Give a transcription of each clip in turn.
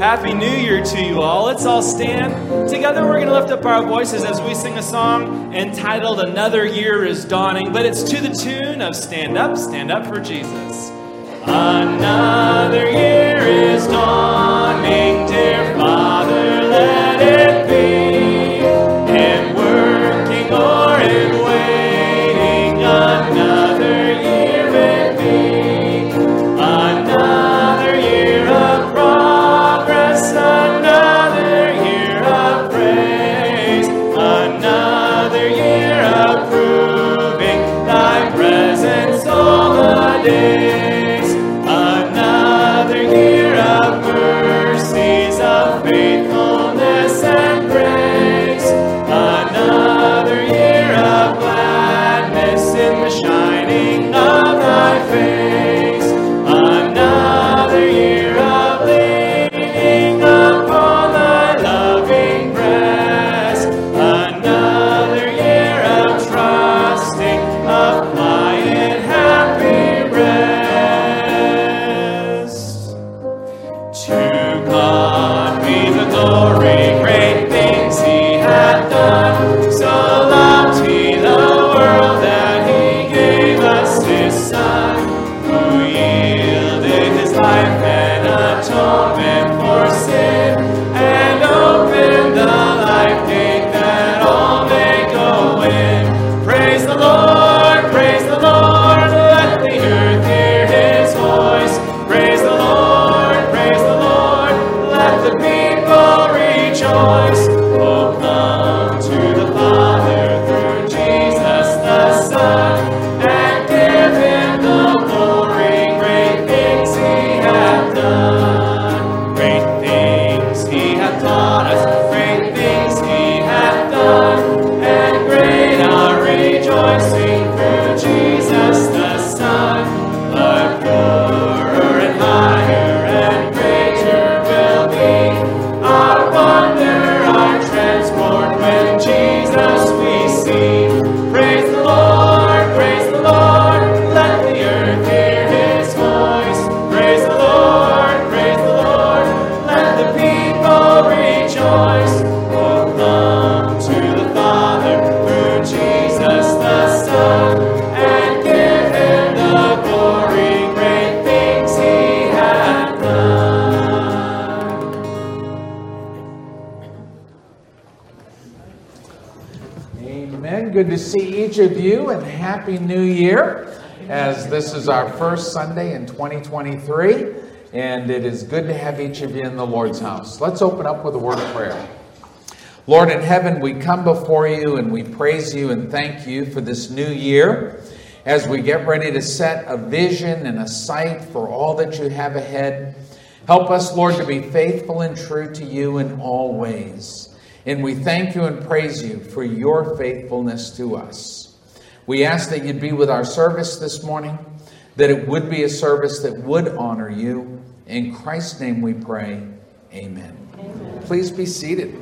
Happy New Year to you all. Let's all stand. Together, we're going to lift up our voices as we sing a song entitled Another Year is Dawning, but it's to the tune of Stand Up, Stand Up for Jesus. Another year is dawning, dear is our first Sunday in 2023. And it is good to have each of you in the Lord's house. Let's open up with a word of prayer. Lord in heaven, we come before you and we praise you and thank you for this new year as we get ready to set a vision and a sight for all that you have ahead. Help us, Lord, to be faithful and true to you in all ways. And we thank you and praise you for your faithfulness to us. We ask that you'd be with our service this morning, that it would be a service that would honor you. In Christ's name we pray. Amen. Please be seated.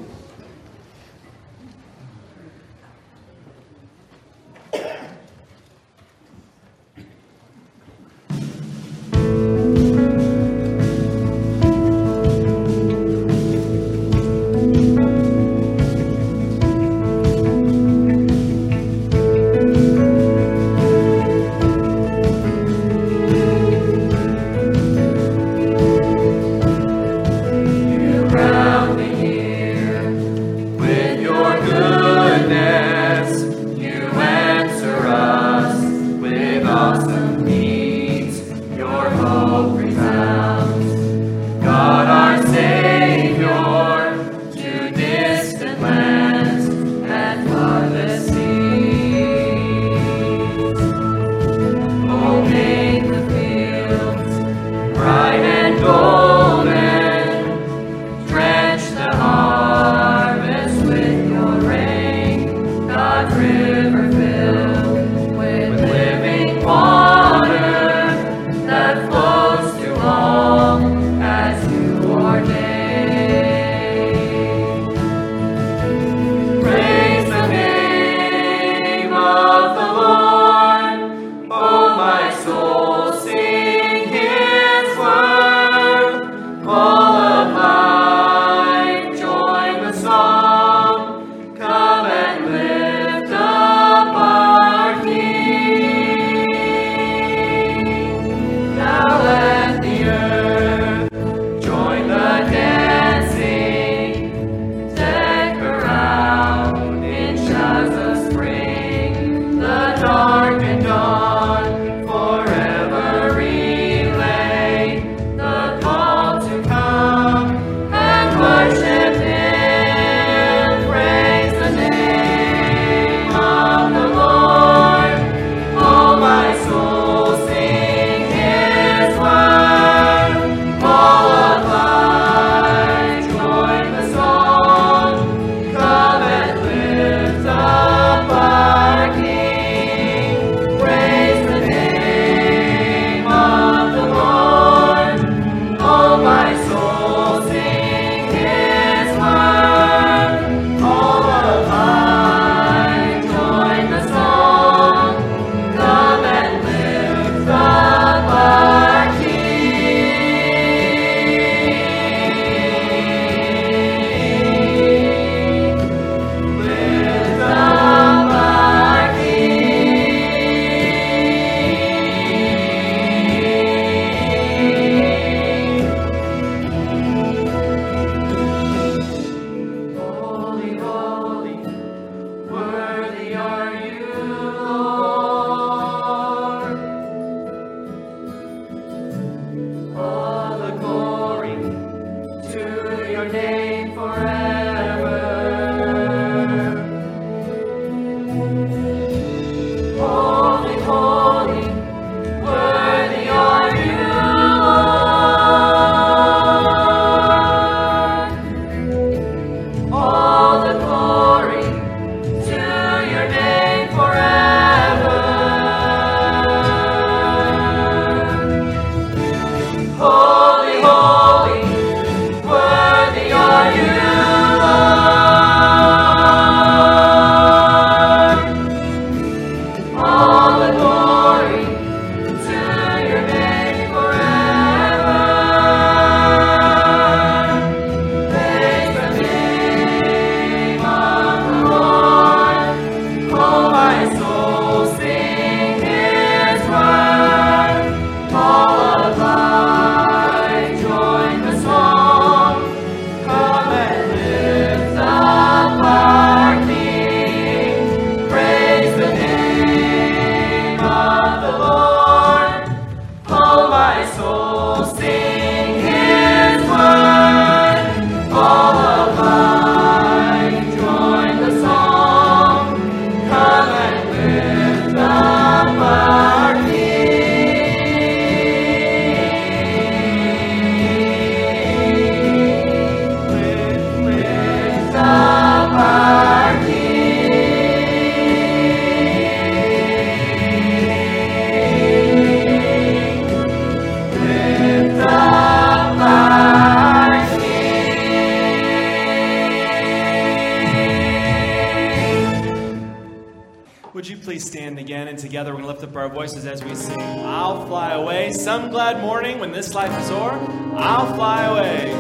Some glad morning when this life is o'er, I'll fly away.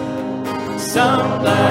Some glad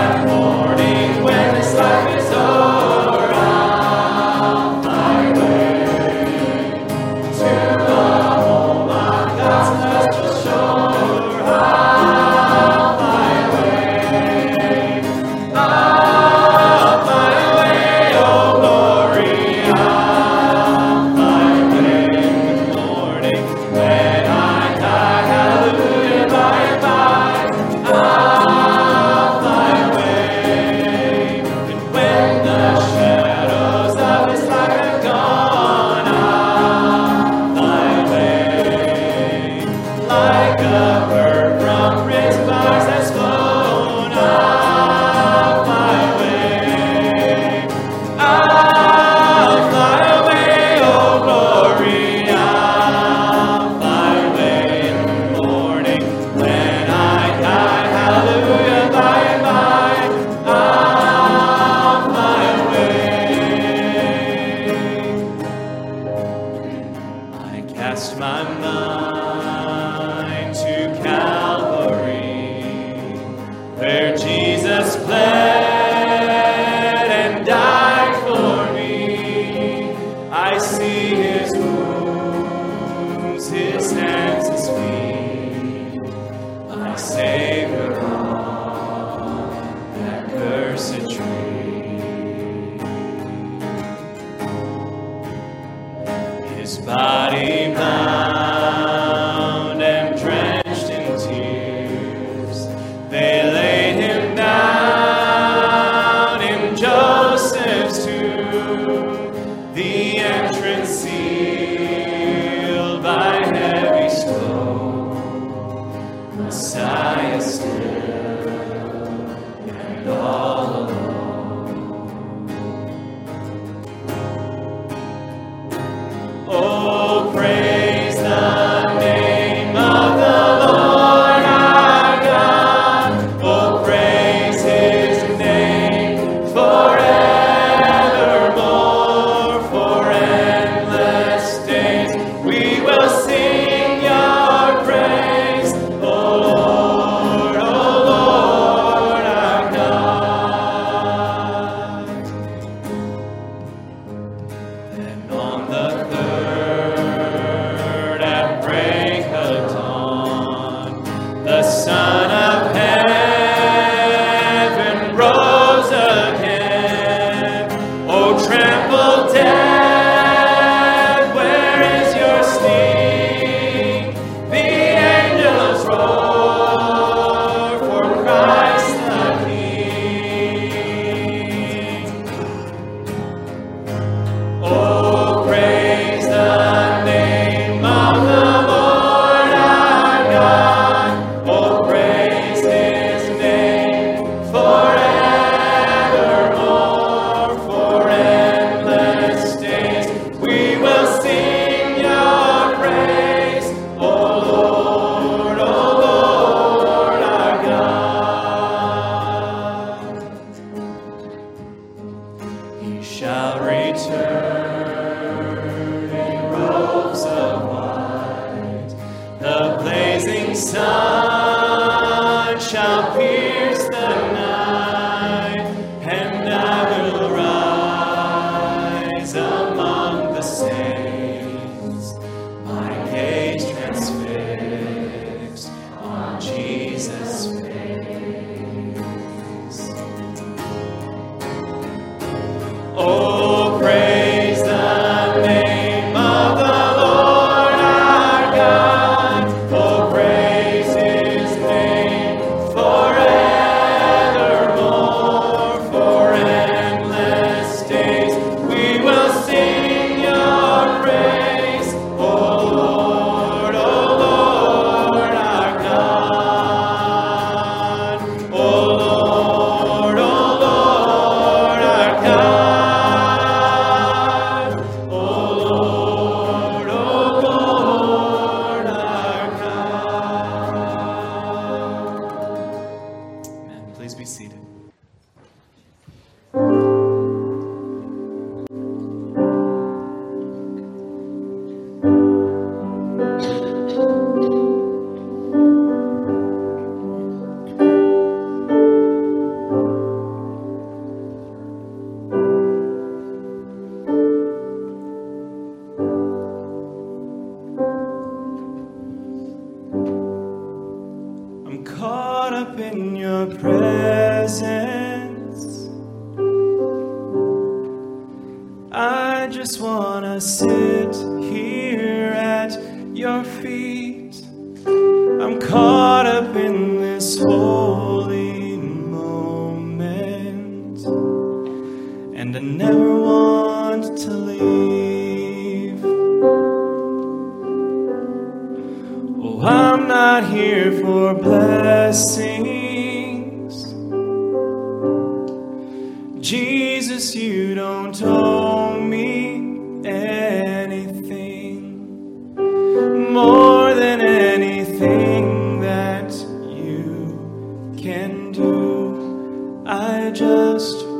cast my mind.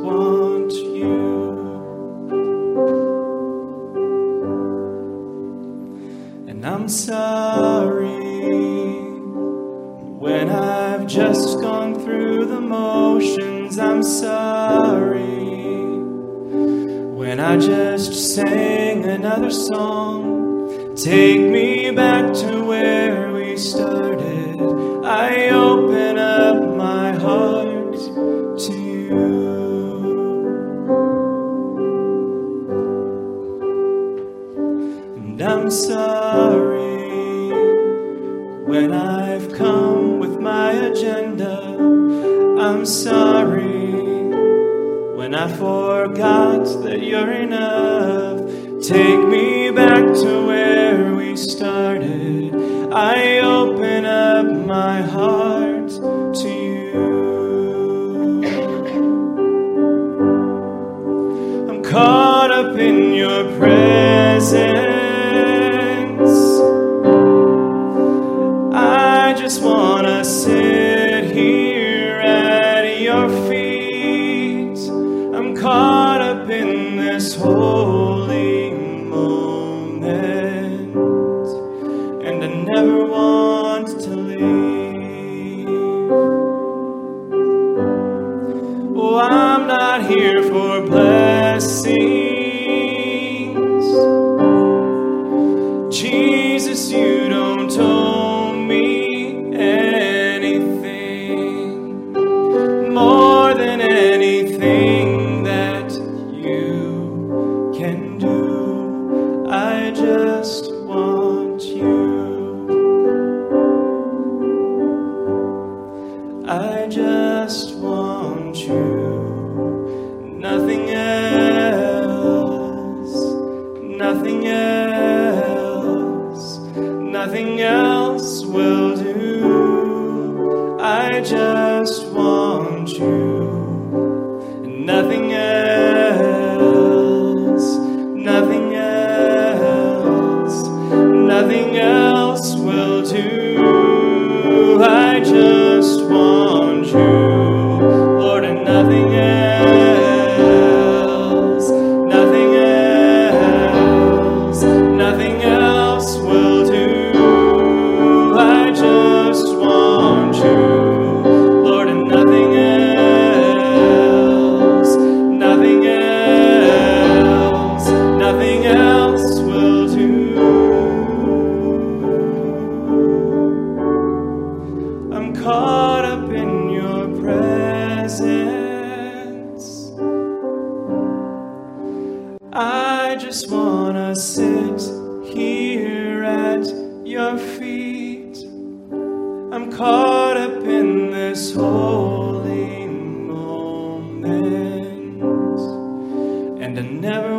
want you. And I'm sorry when I've just gone through the motions. I'm sorry when I just sang another song. Take me back to where we started. Forgot that you're enough. Take me back to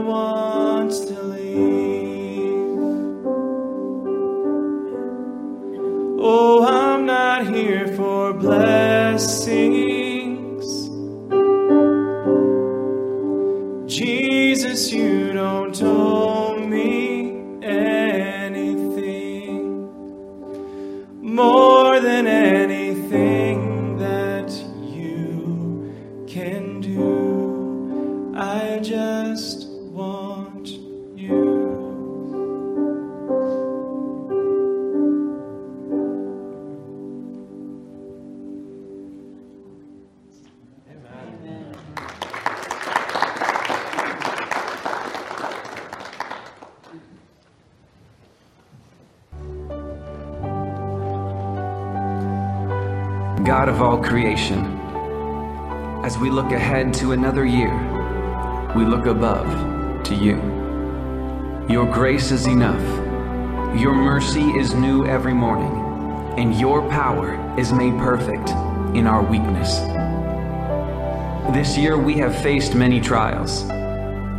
wants to leave. Oh, I'm not here for blessing. Grace is enough. Your mercy is new every morning, and your power is made perfect in our weakness. This year we have faced many trials.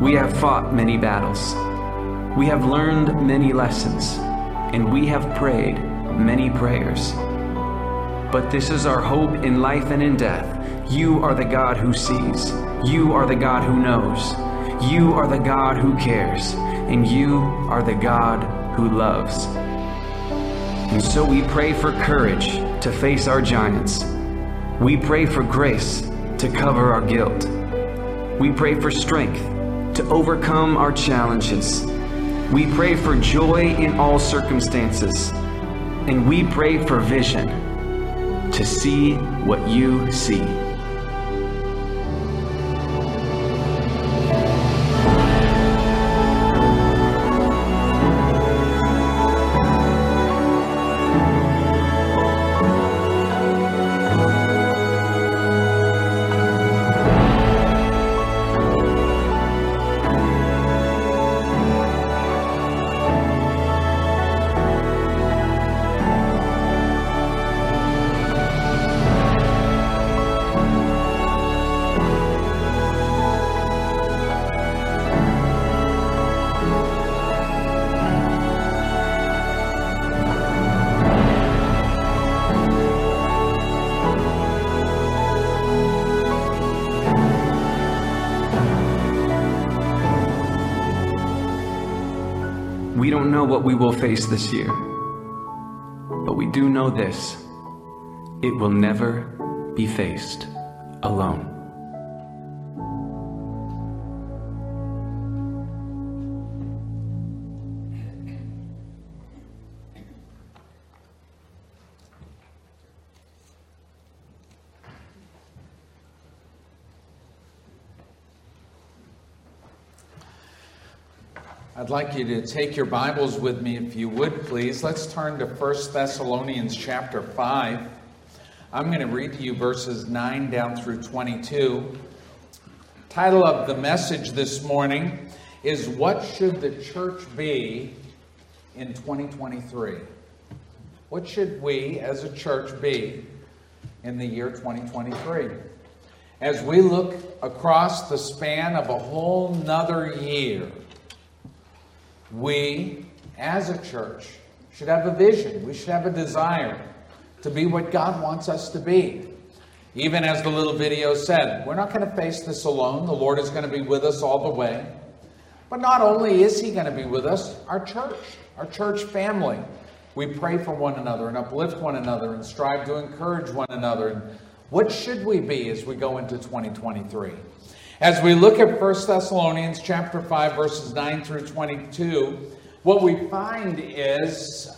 We have fought many battles. We have learned many lessons, and we have prayed many prayers. But this is our hope in life and in death. You are the God who sees. You are the God who knows. You are the God who cares. And you are the God who loves. And so we pray for courage to face our giants. We pray for grace to cover our guilt. We pray for strength to overcome our challenges. We pray for joy in all circumstances. And we pray for vision to see what you see. What we will face this year, but we do know this it will never be faced alone. I'd like you to take your Bibles with me, if you would, please. Let's turn to 1 Thessalonians chapter 5. I'm going to read to you verses 9 down through 22. Title of the message this morning is What Should the Church Be in 2023? What should we as a church be in the year 2023? As we look across the span of a whole nother year, we as a church should have a vision. We should have a desire to be what God wants us to be. Even as the little video said, we're not going to face this alone. The Lord is going to be with us all the way. But not only is He going to be with us, our church, our church family. We pray for one another and uplift one another and strive to encourage one another. And what should we be as we go into 2023? As we look at 1 Thessalonians chapter 5 verses 9 through 22, what we find is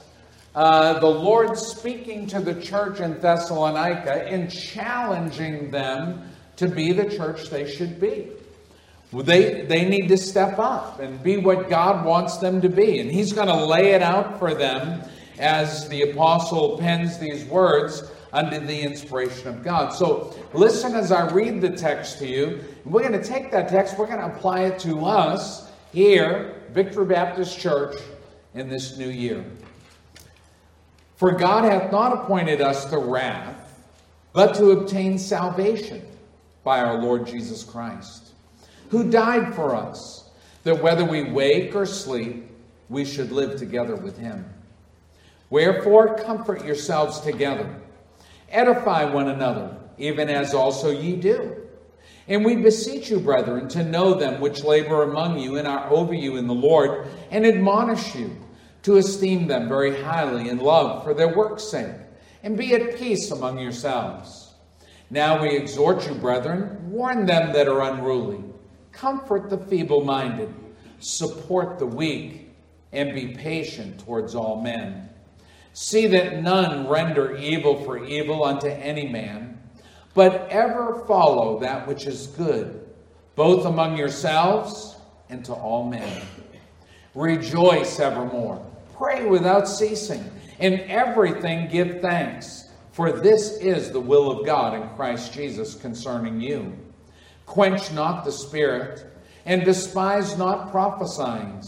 uh, the Lord speaking to the church in Thessalonica and challenging them to be the church they should be. They, they need to step up and be what God wants them to be. And He's going to lay it out for them as the apostle pens these words under the inspiration of God. So listen as I read the text to you. We're going to take that text, we're going to apply it to us here, Victory Baptist Church, in this new year. For God hath not appointed us to wrath, but to obtain salvation by our Lord Jesus Christ, who died for us, that whether we wake or sleep, we should live together with him. Wherefore, comfort yourselves together Edify one another, even as also ye do. And we beseech you, brethren, to know them which labor among you and are over you in the Lord, and admonish you to esteem them very highly in love for their work's sake, and be at peace among yourselves. Now we exhort you, brethren, warn them that are unruly, comfort the feeble minded, support the weak, and be patient towards all men. See that none render evil for evil unto any man, but ever follow that which is good, both among yourselves and to all men. Rejoice evermore. Pray without ceasing. In everything give thanks, For this is the will of God in Christ Jesus concerning you. Quench not the spirit, and despise not prophesying.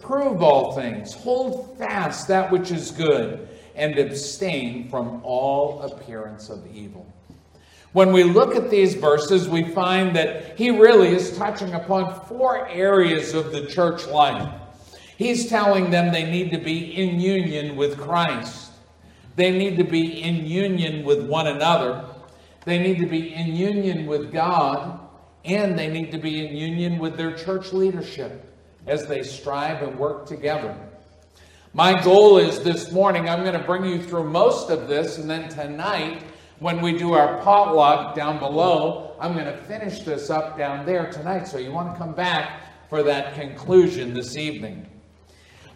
Prove all things, hold fast that which is good, and abstain from all appearance of evil. When we look at these verses, we find that he really is touching upon four areas of the church life. He's telling them they need to be in union with Christ. They need to be in union with one another. They need to be in union with God. And they need to be in union with their church leadership as they strive and work together. My goal is this morning, I'm going to bring you through most of this, and then tonight, when we do our potluck down below, I'm going to finish this up down there tonight. So you want to come back for that conclusion this evening.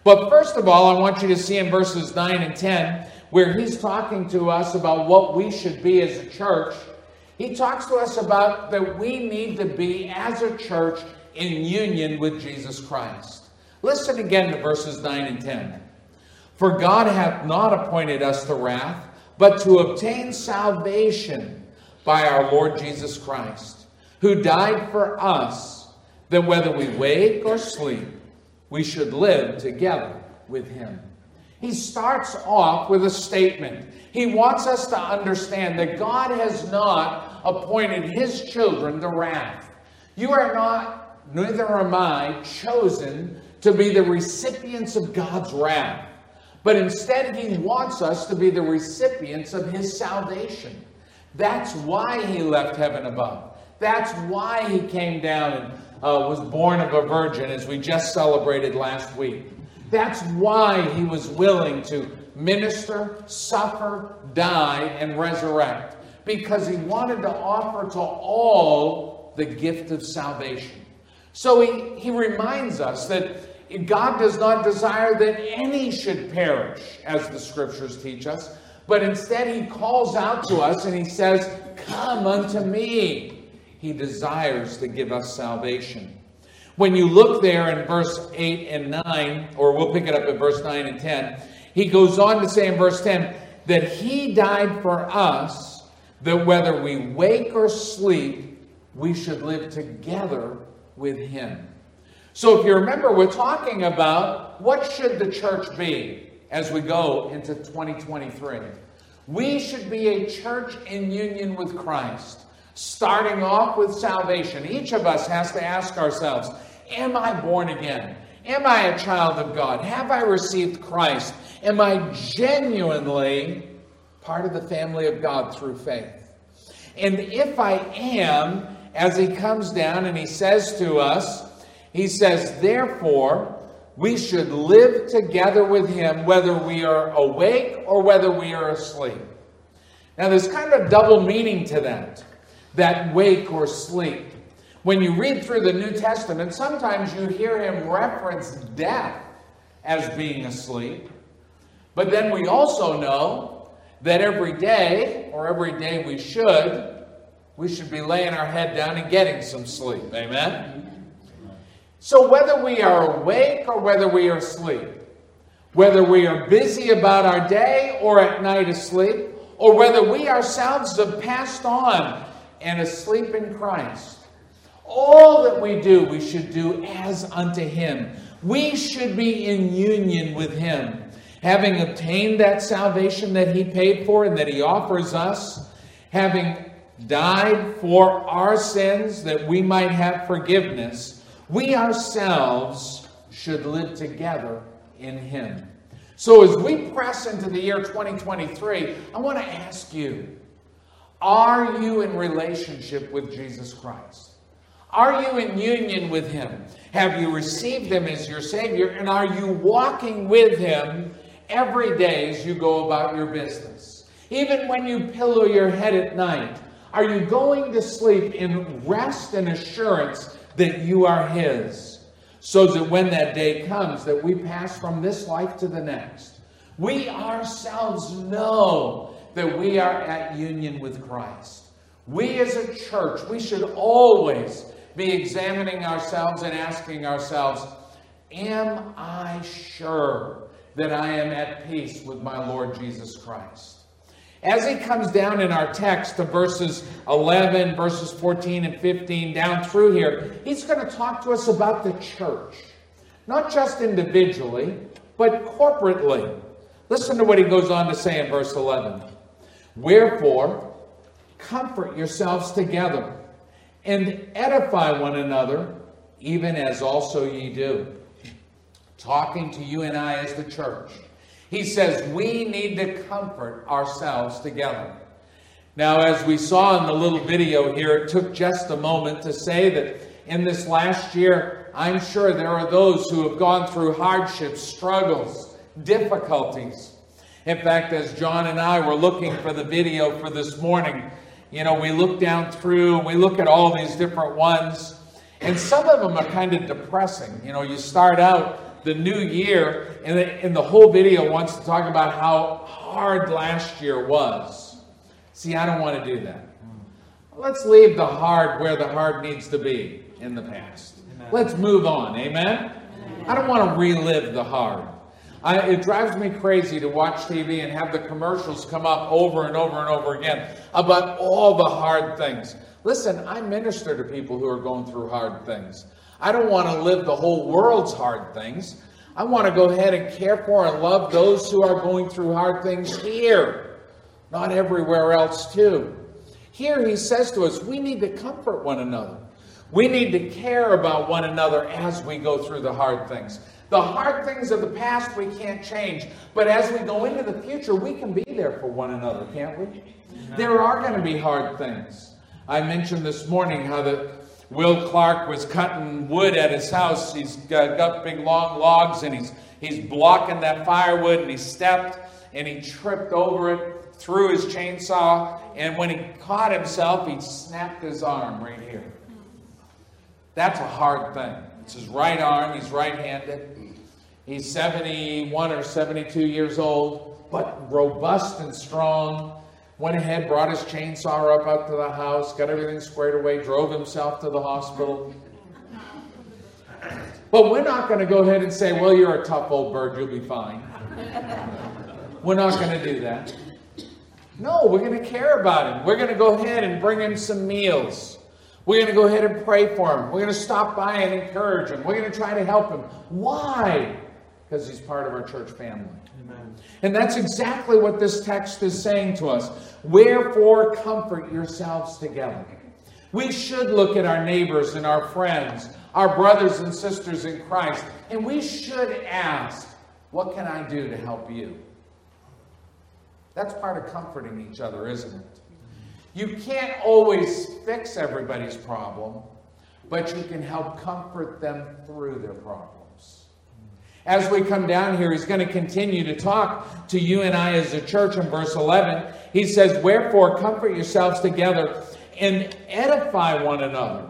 But first of all, I want you to see in verses 9 and 10 where he's talking to us about what we should be as a church. He talks to us about that we need to be, as a church, in union with Jesus Christ. Listen again to verses 9 and 10. For God hath not appointed us to wrath, but to obtain salvation by our Lord Jesus Christ, who died for us, that whether we wake or sleep, we should live together with him. He starts off with a statement. He wants us to understand that God has not appointed his children to wrath. You are not, neither am I, chosen to be the recipients of God's wrath. But instead, he wants us to be the recipients of his salvation. That's why he left heaven above. That's why he came down and uh, was born of a virgin, as we just celebrated last week. That's why he was willing to minister, suffer, die, and resurrect, because he wanted to offer to all the gift of salvation. So he, he reminds us that God does not desire that any should perish, as the scriptures teach us, but instead he calls out to us and he says, Come unto me. He desires to give us salvation. When you look there in verse 8 and 9, or we'll pick it up at verse 9 and 10, he goes on to say in verse 10 that he died for us, that whether we wake or sleep, we should live together with him. So if you remember, we're talking about what should the church be as we go into 2023. We should be a church in union with Christ starting off with salvation, each of us has to ask ourselves Am I born again? Am I a child of God? Have I received Christ? Am I genuinely part of the family of God through faith? And if I am, as he comes down and he says to us, he says, Therefore, we should live together with him whether we are awake or whether we are asleep. Now, there's kind of a double meaning to that that wake or sleep. When you read through the New Testament, sometimes you hear him reference death as being asleep. But then we also know that every day, or every day we should, we should be laying our head down and getting some sleep. Amen? Mm-hmm. So whether we are awake or whether we are asleep, whether we are busy about our day or at night asleep, or whether we ourselves have passed on and asleep in Christ. All that we do, we should do as unto Him. We should be in union with Him. Having obtained that salvation that He paid for and that He offers us, having died for our sins that we might have forgiveness, we ourselves should live together in Him. So, as we press into the year 2023, I want to ask you are you in relationship with Jesus Christ? Are you in union with Him? Have you received Him as your Savior? And are you walking with Him every day as you go about your business? Even when you pillow your head at night, are you going to sleep in rest and assurance that you are His? So that when that day comes, that we pass from this life to the next, we ourselves know that we are at union with Christ. We as a church, we should always be examining ourselves and asking ourselves, Am I sure that I am at peace with my Lord Jesus Christ? As he comes down in our text to verses 11, verses 14 and 15, down through here, he's going to talk to us about the church. Not just individually, but corporately. Listen to what he goes on to say in verse 11. Wherefore, comfort yourselves together and edify one another, even as also ye do. Talking to you and I as the church. He says we need to comfort ourselves together. Now, as we saw in the little video here, it took just a moment to say that in this last year, I'm sure there are those who have gone through hardships, struggles, difficulties. In fact, as John and I were looking for the video for this morning, you know, we look down through, we look at all these different ones, and some of them are kind of depressing. You know, you start out the new year, and the, and the whole video wants to talk about how hard last year was. See, I don't want to do that. Let's leave the hard where the hard needs to be in the past. Amen. Let's move on. Amen? Amen? I don't want to relive the hard. I, it drives me crazy to watch TV and have the commercials come up over and over and over again about all the hard things. Listen, I minister to people who are going through hard things. I don't want to live the whole world's hard things. I want to go ahead and care for and love those who are going through hard things here, not everywhere else, too. Here he says to us, we need to comfort one another. We need to care about one another as we go through the hard things. The hard things of the past we can't change, but as we go into the future, we can be there for one another, can't we? There are going to be hard things. I mentioned this morning how that Will Clark was cutting wood at his house. He's got, got big long logs and he's he's blocking that firewood and he stepped and he tripped over it, threw his chainsaw, and when he caught himself, he snapped his arm right here. That's a hard thing. It's his right arm, he's right handed. He's 71 or 72 years old, but robust and strong. Went ahead, brought his chainsaw up up to the house, got everything squared away, drove himself to the hospital. But we're not going to go ahead and say, well, you're a tough old bird, you'll be fine. We're not going to do that. No, we're going to care about him. We're going to go ahead and bring him some meals. We're going to go ahead and pray for him. We're going to stop by and encourage him. We're going to try to help him. Why? Because he's part of our church family. Amen. And that's exactly what this text is saying to us. Wherefore, comfort yourselves together. We should look at our neighbors and our friends, our brothers and sisters in Christ, and we should ask, What can I do to help you? That's part of comforting each other, isn't it? You can't always fix everybody's problem, but you can help comfort them through their problems. As we come down here, he's going to continue to talk to you and I as a church in verse 11. He says, Wherefore, comfort yourselves together and edify one another.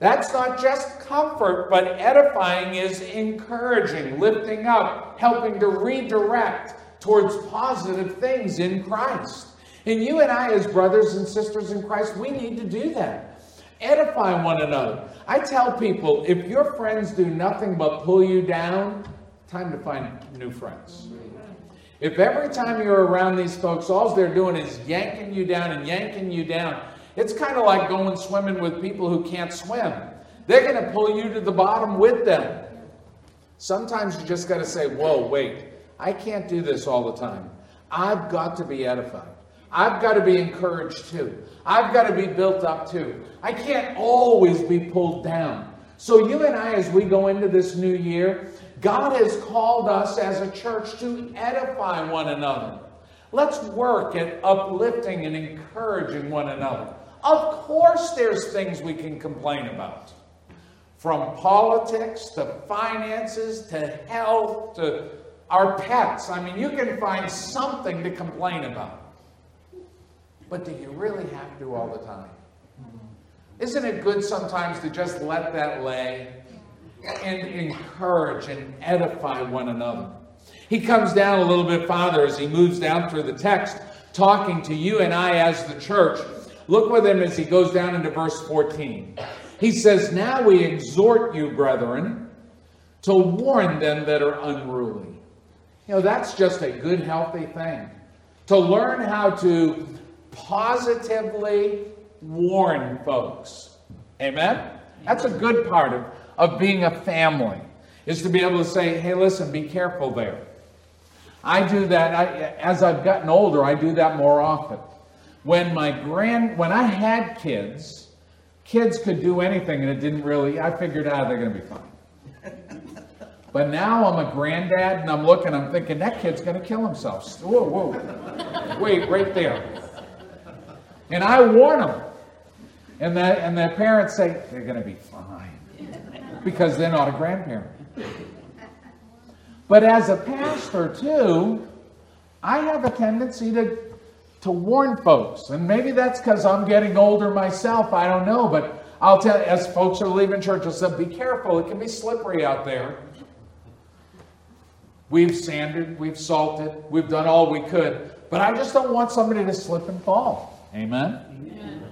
That's not just comfort, but edifying is encouraging, lifting up, helping to redirect towards positive things in Christ. And you and I, as brothers and sisters in Christ, we need to do that. Edify one another. I tell people if your friends do nothing but pull you down, time to find new friends. If every time you're around these folks, all they're doing is yanking you down and yanking you down, it's kind of like going swimming with people who can't swim. They're going to pull you to the bottom with them. Sometimes you just got to say, Whoa, wait, I can't do this all the time. I've got to be edified. I've got to be encouraged too. I've got to be built up too. I can't always be pulled down. So, you and I, as we go into this new year, God has called us as a church to edify one another. Let's work at uplifting and encouraging one another. Of course, there's things we can complain about. From politics to finances to health to our pets. I mean, you can find something to complain about. But do you really have to all the time? Isn't it good sometimes to just let that lay and encourage and edify one another? He comes down a little bit farther as he moves down through the text, talking to you and I as the church. Look with him as he goes down into verse 14. He says, Now we exhort you, brethren, to warn them that are unruly. You know, that's just a good, healthy thing to learn how to positively warn folks. Amen? That's a good part of, of being a family, is to be able to say, hey, listen, be careful there. I do that, I, as I've gotten older, I do that more often. When my grand, when I had kids, kids could do anything and it didn't really, I figured out they're going to be fine. But now I'm a granddad and I'm looking, I'm thinking, that kid's going to kill himself. Whoa, whoa. Wait, right there. And I warn them. And the, and the parents say, they're going to be fine. Because they're not a grandparent. But as a pastor, too, I have a tendency to, to warn folks. And maybe that's because I'm getting older myself. I don't know. But I'll tell you, as folks are leaving church, I'll say, be careful. It can be slippery out there. We've sanded, we've salted, we've done all we could. But I just don't want somebody to slip and fall. Amen? Amen.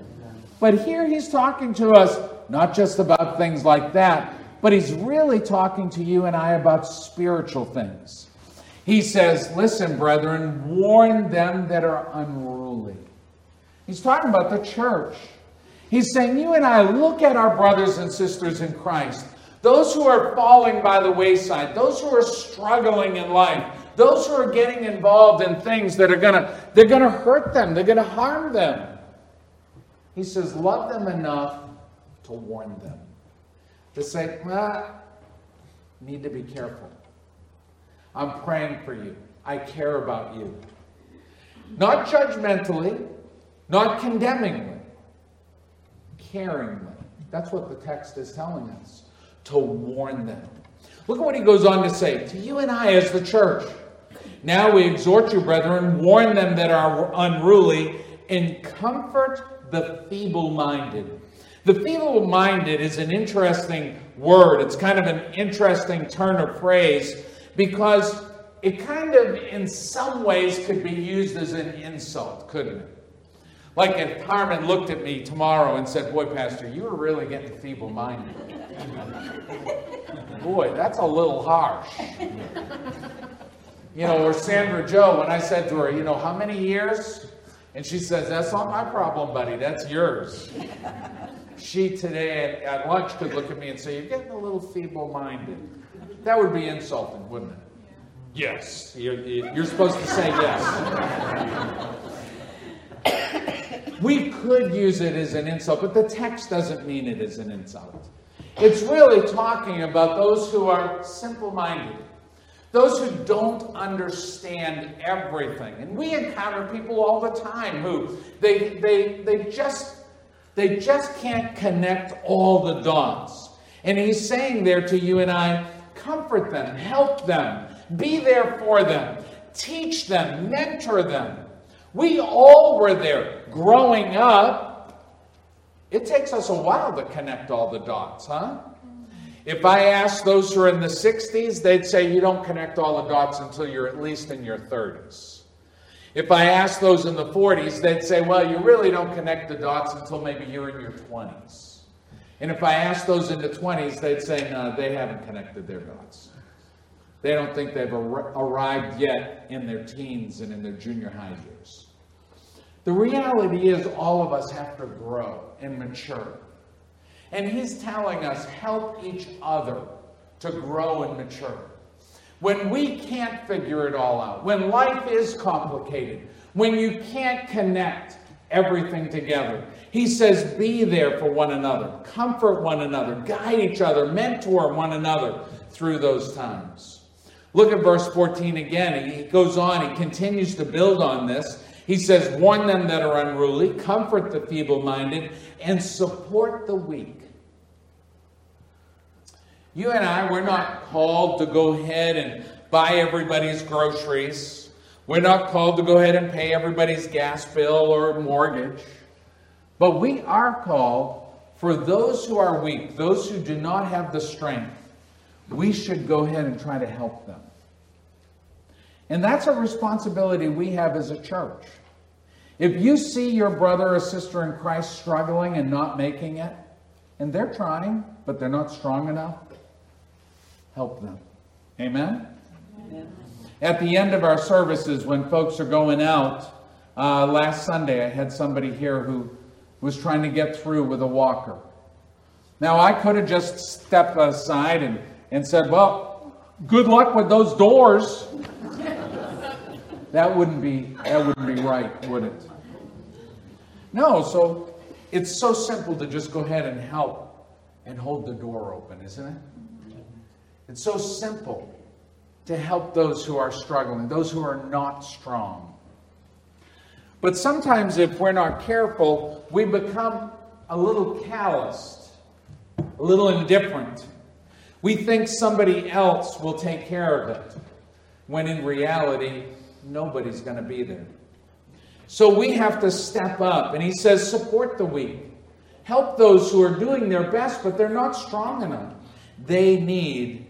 But here he's talking to us not just about things like that, but he's really talking to you and I about spiritual things. He says, Listen, brethren, warn them that are unruly. He's talking about the church. He's saying, You and I look at our brothers and sisters in Christ, those who are falling by the wayside, those who are struggling in life, those who are getting involved in things that are to they're to hurt them, they're to harm them. He says, Love them enough to warn them. To say, well, need to be careful. I'm praying for you. I care about you. Not judgmentally, not condemningly, caringly. That's what the text is telling us to warn them. Look at what he goes on to say to you and I as the church. Now we exhort you, brethren, warn them that are unruly, and comfort the feeble minded. The feeble minded is an interesting word. It's kind of an interesting turn of phrase because it kind of, in some ways, could be used as an insult, couldn't it? Like if Carmen looked at me tomorrow and said, Boy, Pastor, you were really getting feeble minded. Boy, that's a little harsh. You know, or Sandra Joe, when I said to her, You know, how many years? And she says, That's not my problem, buddy, that's yours. She today at, at lunch could look at me and say, You're getting a little feeble minded. That would be insulting, wouldn't it? Yes. You're, you're supposed to say yes. we could use it as an insult, but the text doesn't mean it is an insult. It's really talking about those who are simple minded, those who don't understand everything. And we encounter people all the time who they, they, they, just, they just can't connect all the dots. And he's saying there to you and I comfort them, help them, be there for them, teach them, mentor them. We all were there growing up. It takes us a while to connect all the dots, huh? If I ask those who are in the 60s, they'd say you don't connect all the dots until you're at least in your 30s. If I ask those in the 40s, they'd say, well, you really don't connect the dots until maybe you're in your 20s. And if I ask those in the 20s, they'd say, no, they haven't connected their dots. They don't think they've ar- arrived yet in their teens and in their junior high years. The reality is, all of us have to grow and mature. And he's telling us, help each other to grow and mature. When we can't figure it all out, when life is complicated, when you can't connect everything together, he says, be there for one another, comfort one another, guide each other, mentor one another through those times. Look at verse 14 again. He goes on, he continues to build on this. He says, Warn them that are unruly, comfort the feeble minded, and support the weak. You and I, we're not called to go ahead and buy everybody's groceries. We're not called to go ahead and pay everybody's gas bill or mortgage. But we are called for those who are weak, those who do not have the strength. We should go ahead and try to help them. And that's a responsibility we have as a church. If you see your brother or sister in Christ struggling and not making it, and they're trying, but they're not strong enough, help them. Amen? Amen. At the end of our services, when folks are going out, uh, last Sunday I had somebody here who was trying to get through with a walker. Now, I could have just stepped aside and, and said, Well, good luck with those doors. that wouldn't be that wouldn't be right, would it? No, so it's so simple to just go ahead and help and hold the door open, isn't it? It's so simple to help those who are struggling, those who are not strong. But sometimes, if we're not careful, we become a little calloused, a little indifferent. We think somebody else will take care of it, when in reality, nobody's going to be there. So we have to step up. And he says, support the weak. Help those who are doing their best, but they're not strong enough. They need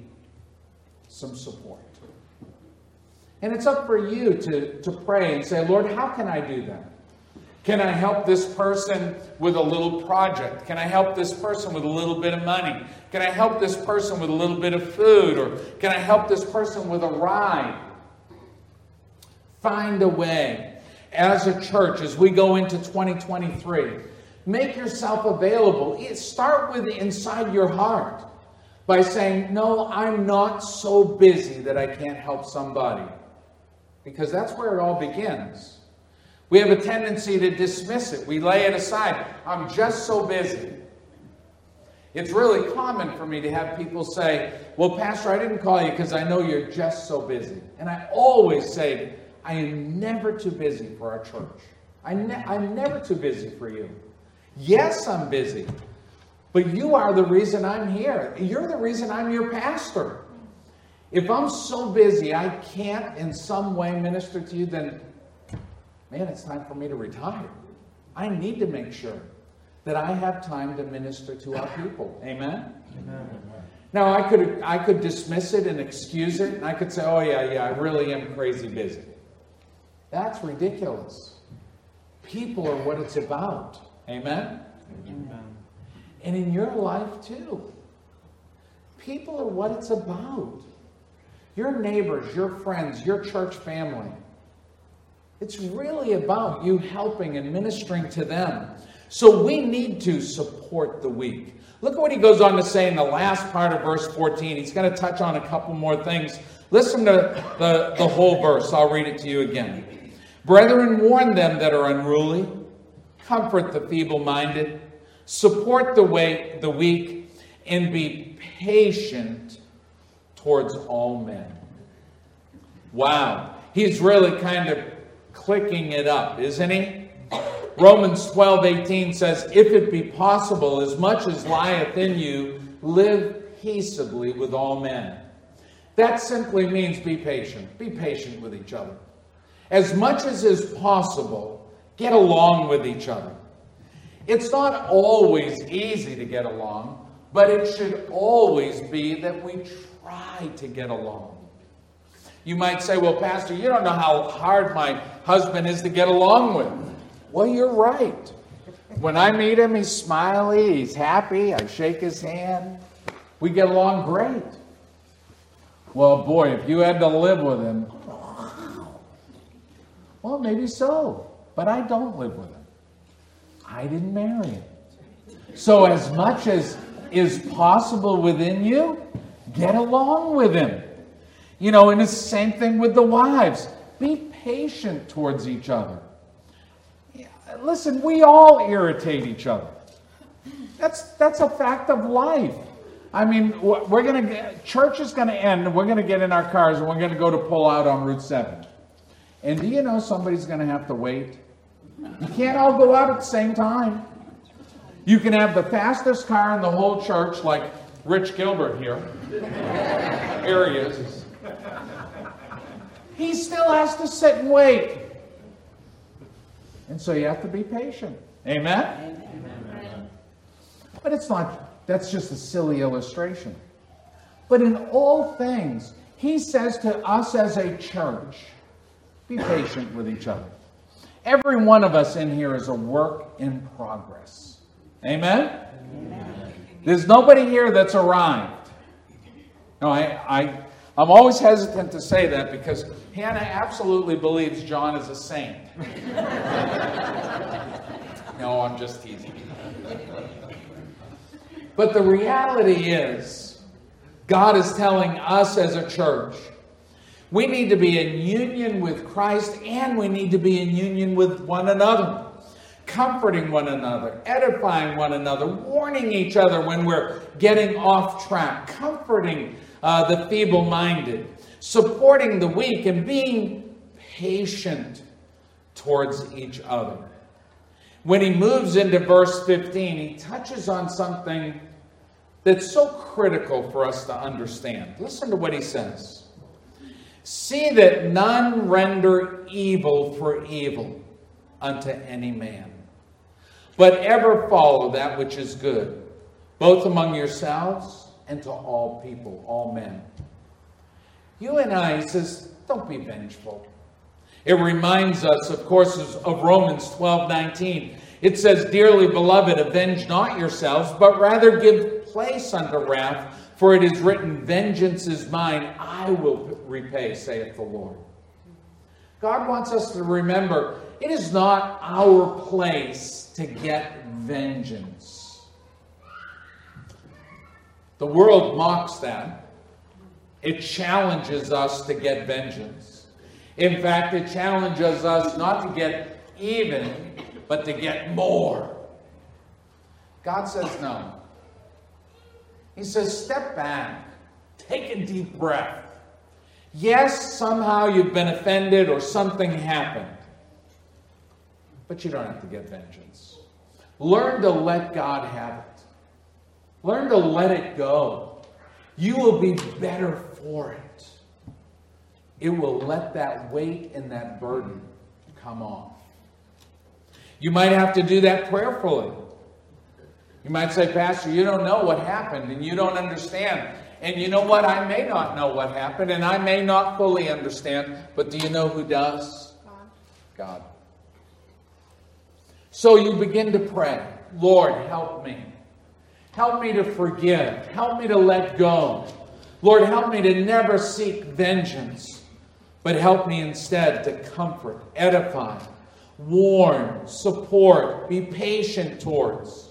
some support. And it's up for you to, to pray and say, Lord, how can I do that? Can I help this person with a little project? Can I help this person with a little bit of money? Can I help this person with a little bit of food? Or can I help this person with a ride? Find a way as a church as we go into 2023. Make yourself available. Start with inside your heart by saying, No, I'm not so busy that I can't help somebody because that's where it all begins. We have a tendency to dismiss it, we lay it aside. I'm just so busy. It's really common for me to have people say, Well, Pastor, I didn't call you because I know you're just so busy. And I always say, I am never too busy for our church. I I'm never too busy for you. Yes, I'm busy, but you are the reason I'm here. You're the reason I'm your pastor. If I'm so busy I can't in some way minister to you, then man, it's time for me to retire. I need to make sure that I have time to minister to our people. Amen? Amen. Now I could I could dismiss it and excuse it, and I could say, oh yeah, yeah, I really am crazy busy. That's ridiculous. People are what it's about. Amen? Amen. And in your life too. People are what it's about your neighbors, your friends, your church family. It's really about you helping and ministering to them. So we need to support the weak. Look at what he goes on to say in the last part of verse 14. He's going to touch on a couple more things. Listen to the, the whole verse. I'll read it to you again. Brethren, warn them that are unruly, comfort the feeble minded, support the, way, the weak, and be patient towards all men. Wow. He's really kind of clicking it up, isn't he? Romans 12, 18 says, If it be possible, as much as lieth in you, live peaceably with all men. That simply means be patient. Be patient with each other. As much as is possible, get along with each other. It's not always easy to get along, but it should always be that we try to get along. You might say, Well, Pastor, you don't know how hard my husband is to get along with. Well, you're right. When I meet him, he's smiley, he's happy, I shake his hand. We get along great. Well, boy, if you had to live with him, well, maybe so, but I don't live with him. I didn't marry him. So, as much as is possible within you, Get along with him. You know, and it's the same thing with the wives. Be patient towards each other. Listen, we all irritate each other. That's, that's a fact of life. I mean, we're going to church is going to end, and we're going to get in our cars, and we're going to go to pull out on Route 7. And do you know somebody's going to have to wait? You can't all go out at the same time. You can have the fastest car in the whole church, like Rich Gilbert here. here he is. He still has to sit and wait. And so you have to be patient. Amen? Amen? But it's not, that's just a silly illustration. But in all things, he says to us as a church, be patient with each other. Every one of us in here is a work in progress. Amen? Amen. There's nobody here that's arrived. No, I, I, I'm always hesitant to say that because Hannah absolutely believes John is a saint. no, I'm just teasing. But the reality is, God is telling us as a church, we need to be in union with Christ and we need to be in union with one another, comforting one another, edifying one another, warning each other when we're getting off track, comforting uh, the feeble minded, supporting the weak, and being patient towards each other. When he moves into verse 15, he touches on something that's so critical for us to understand. Listen to what he says See that none render evil for evil unto any man, but ever follow that which is good, both among yourselves and to all people, all men. You and I, says, don't be vengeful. It reminds us, of course, of Romans 12 19. It says, Dearly beloved, avenge not yourselves, but rather give place unto wrath, for it is written, Vengeance is mine, I will repay, saith the Lord. God wants us to remember it is not our place to get vengeance. The world mocks that. It challenges us to get vengeance. In fact, it challenges us not to get even, but to get more. God says no. He says, step back, take a deep breath. Yes, somehow you've been offended or something happened, but you don't have to get vengeance. Learn to let God have it. Learn to let it go. You will be better for it. It will let that weight and that burden come off. You might have to do that prayerfully. You might say, Pastor, you don't know what happened and you don't understand. And you know what? I may not know what happened and I may not fully understand, but do you know who does? God. God. So you begin to pray, Lord, help me. Help me to forgive. Help me to let go. Lord, help me to never seek vengeance, but help me instead to comfort, edify, warn, support, be patient towards,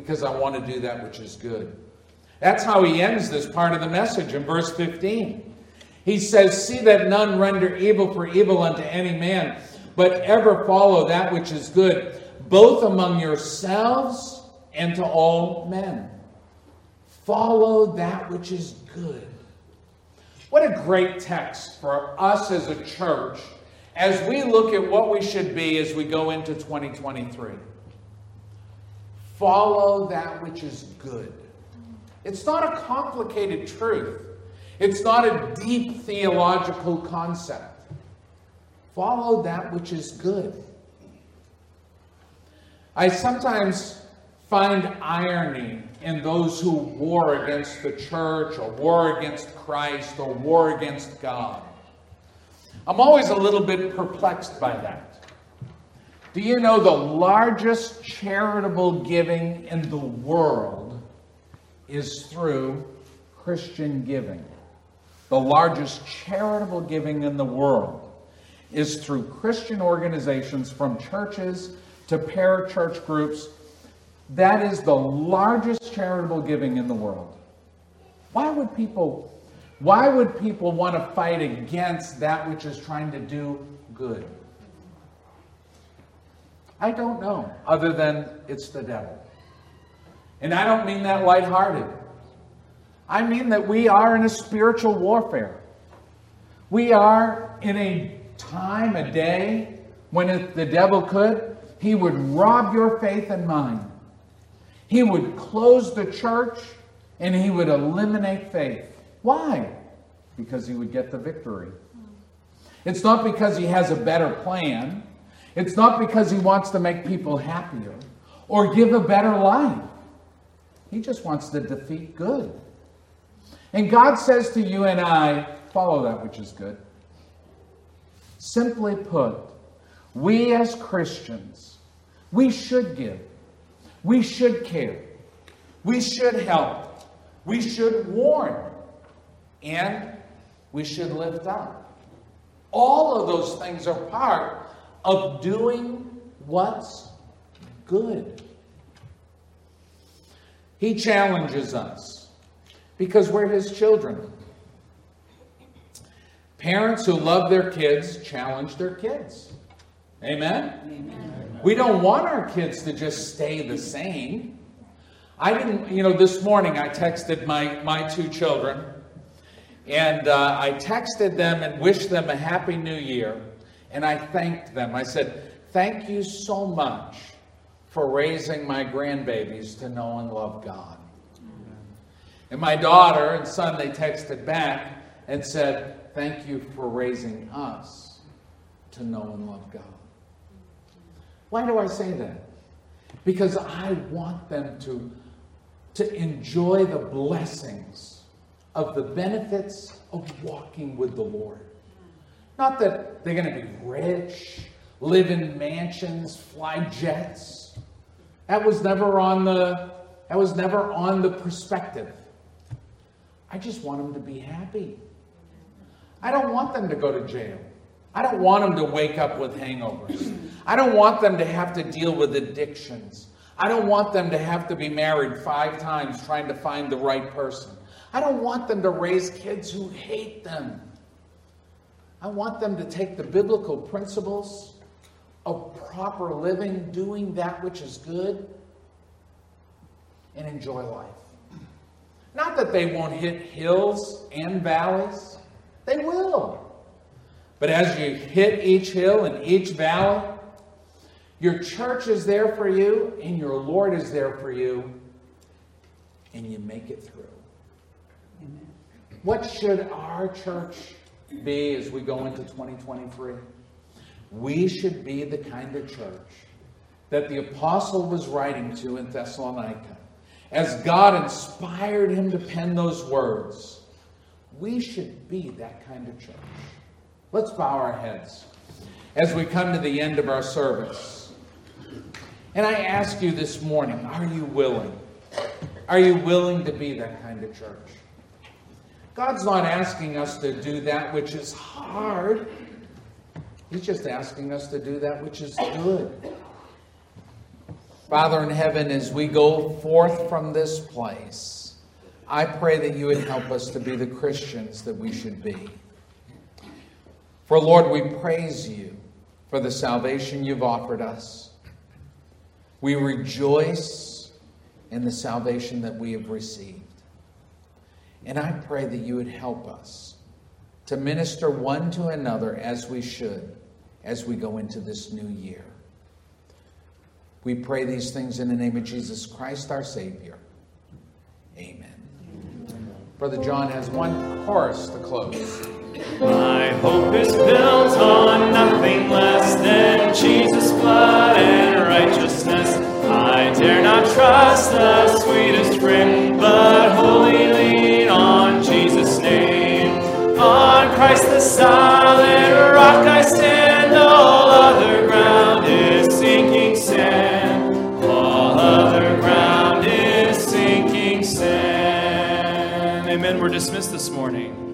because I want to do that which is good. That's how he ends this part of the message in verse 15. He says, See that none render evil for evil unto any man, but ever follow that which is good, both among yourselves and to all men. Follow that which is good. What a great text for us as a church as we look at what we should be as we go into 2023. Follow that which is good. It's not a complicated truth, it's not a deep theological concept. Follow that which is good. I sometimes find irony in those who war against the church or war against Christ or war against God. I'm always a little bit perplexed by that. Do you know the largest charitable giving in the world is through Christian giving? The largest charitable giving in the world is through Christian organizations from churches to parachurch groups that is the largest charitable giving in the world. Why would people why would people want to fight against that which is trying to do good? I don't know, other than it's the devil. And I don't mean that lighthearted. I mean that we are in a spiritual warfare. We are in a time, a day, when if the devil could, he would rob your faith and mine. He would close the church and he would eliminate faith. Why? Because he would get the victory. It's not because he has a better plan. It's not because he wants to make people happier or give a better life. He just wants to defeat good. And God says to you and I, follow that which is good. Simply put, we as Christians, we should give. We should care. We should help. We should warn. and we should lift up. All of those things are part of doing what's good. He challenges us because we're his children. Parents who love their kids challenge their kids. Amen? Amen? We don't want our kids to just stay the same. I didn't, you know, this morning I texted my, my two children and uh, I texted them and wished them a happy new year. And I thanked them. I said, Thank you so much for raising my grandbabies to know and love God. And my daughter and son, they texted back and said, Thank you for raising us to know and love God. Why do I say that? Because I want them to, to enjoy the blessings of the benefits of walking with the Lord. Not that they're going to be rich, live in mansions, fly jets. That was never on the that was never on the perspective. I just want them to be happy. I don't want them to go to jail. I don't want them to wake up with hangovers. I don't want them to have to deal with addictions. I don't want them to have to be married five times trying to find the right person. I don't want them to raise kids who hate them. I want them to take the biblical principles of proper living, doing that which is good, and enjoy life. Not that they won't hit hills and valleys, they will. But as you hit each hill and each valley, your church is there for you, and your Lord is there for you, and you make it through. Amen. What should our church be as we go into 2023? We should be the kind of church that the apostle was writing to in Thessalonica. As God inspired him to pen those words, we should be that kind of church. Let's bow our heads as we come to the end of our service. And I ask you this morning are you willing? Are you willing to be that kind of church? God's not asking us to do that which is hard. He's just asking us to do that which is good. Father in heaven, as we go forth from this place, I pray that you would help us to be the Christians that we should be. For Lord, we praise you for the salvation you've offered us. We rejoice in the salvation that we have received. And I pray that you would help us to minister one to another as we should as we go into this new year. We pray these things in the name of Jesus Christ, our Savior. Amen. Brother John has one chorus to close. My hope is built on nothing less than Jesus' blood and righteousness. I dare not trust the sweetest frame, but wholly Christ the solid rock I stand, all other ground is sinking sand. All other ground is sinking sand. Amen. We're dismissed this morning.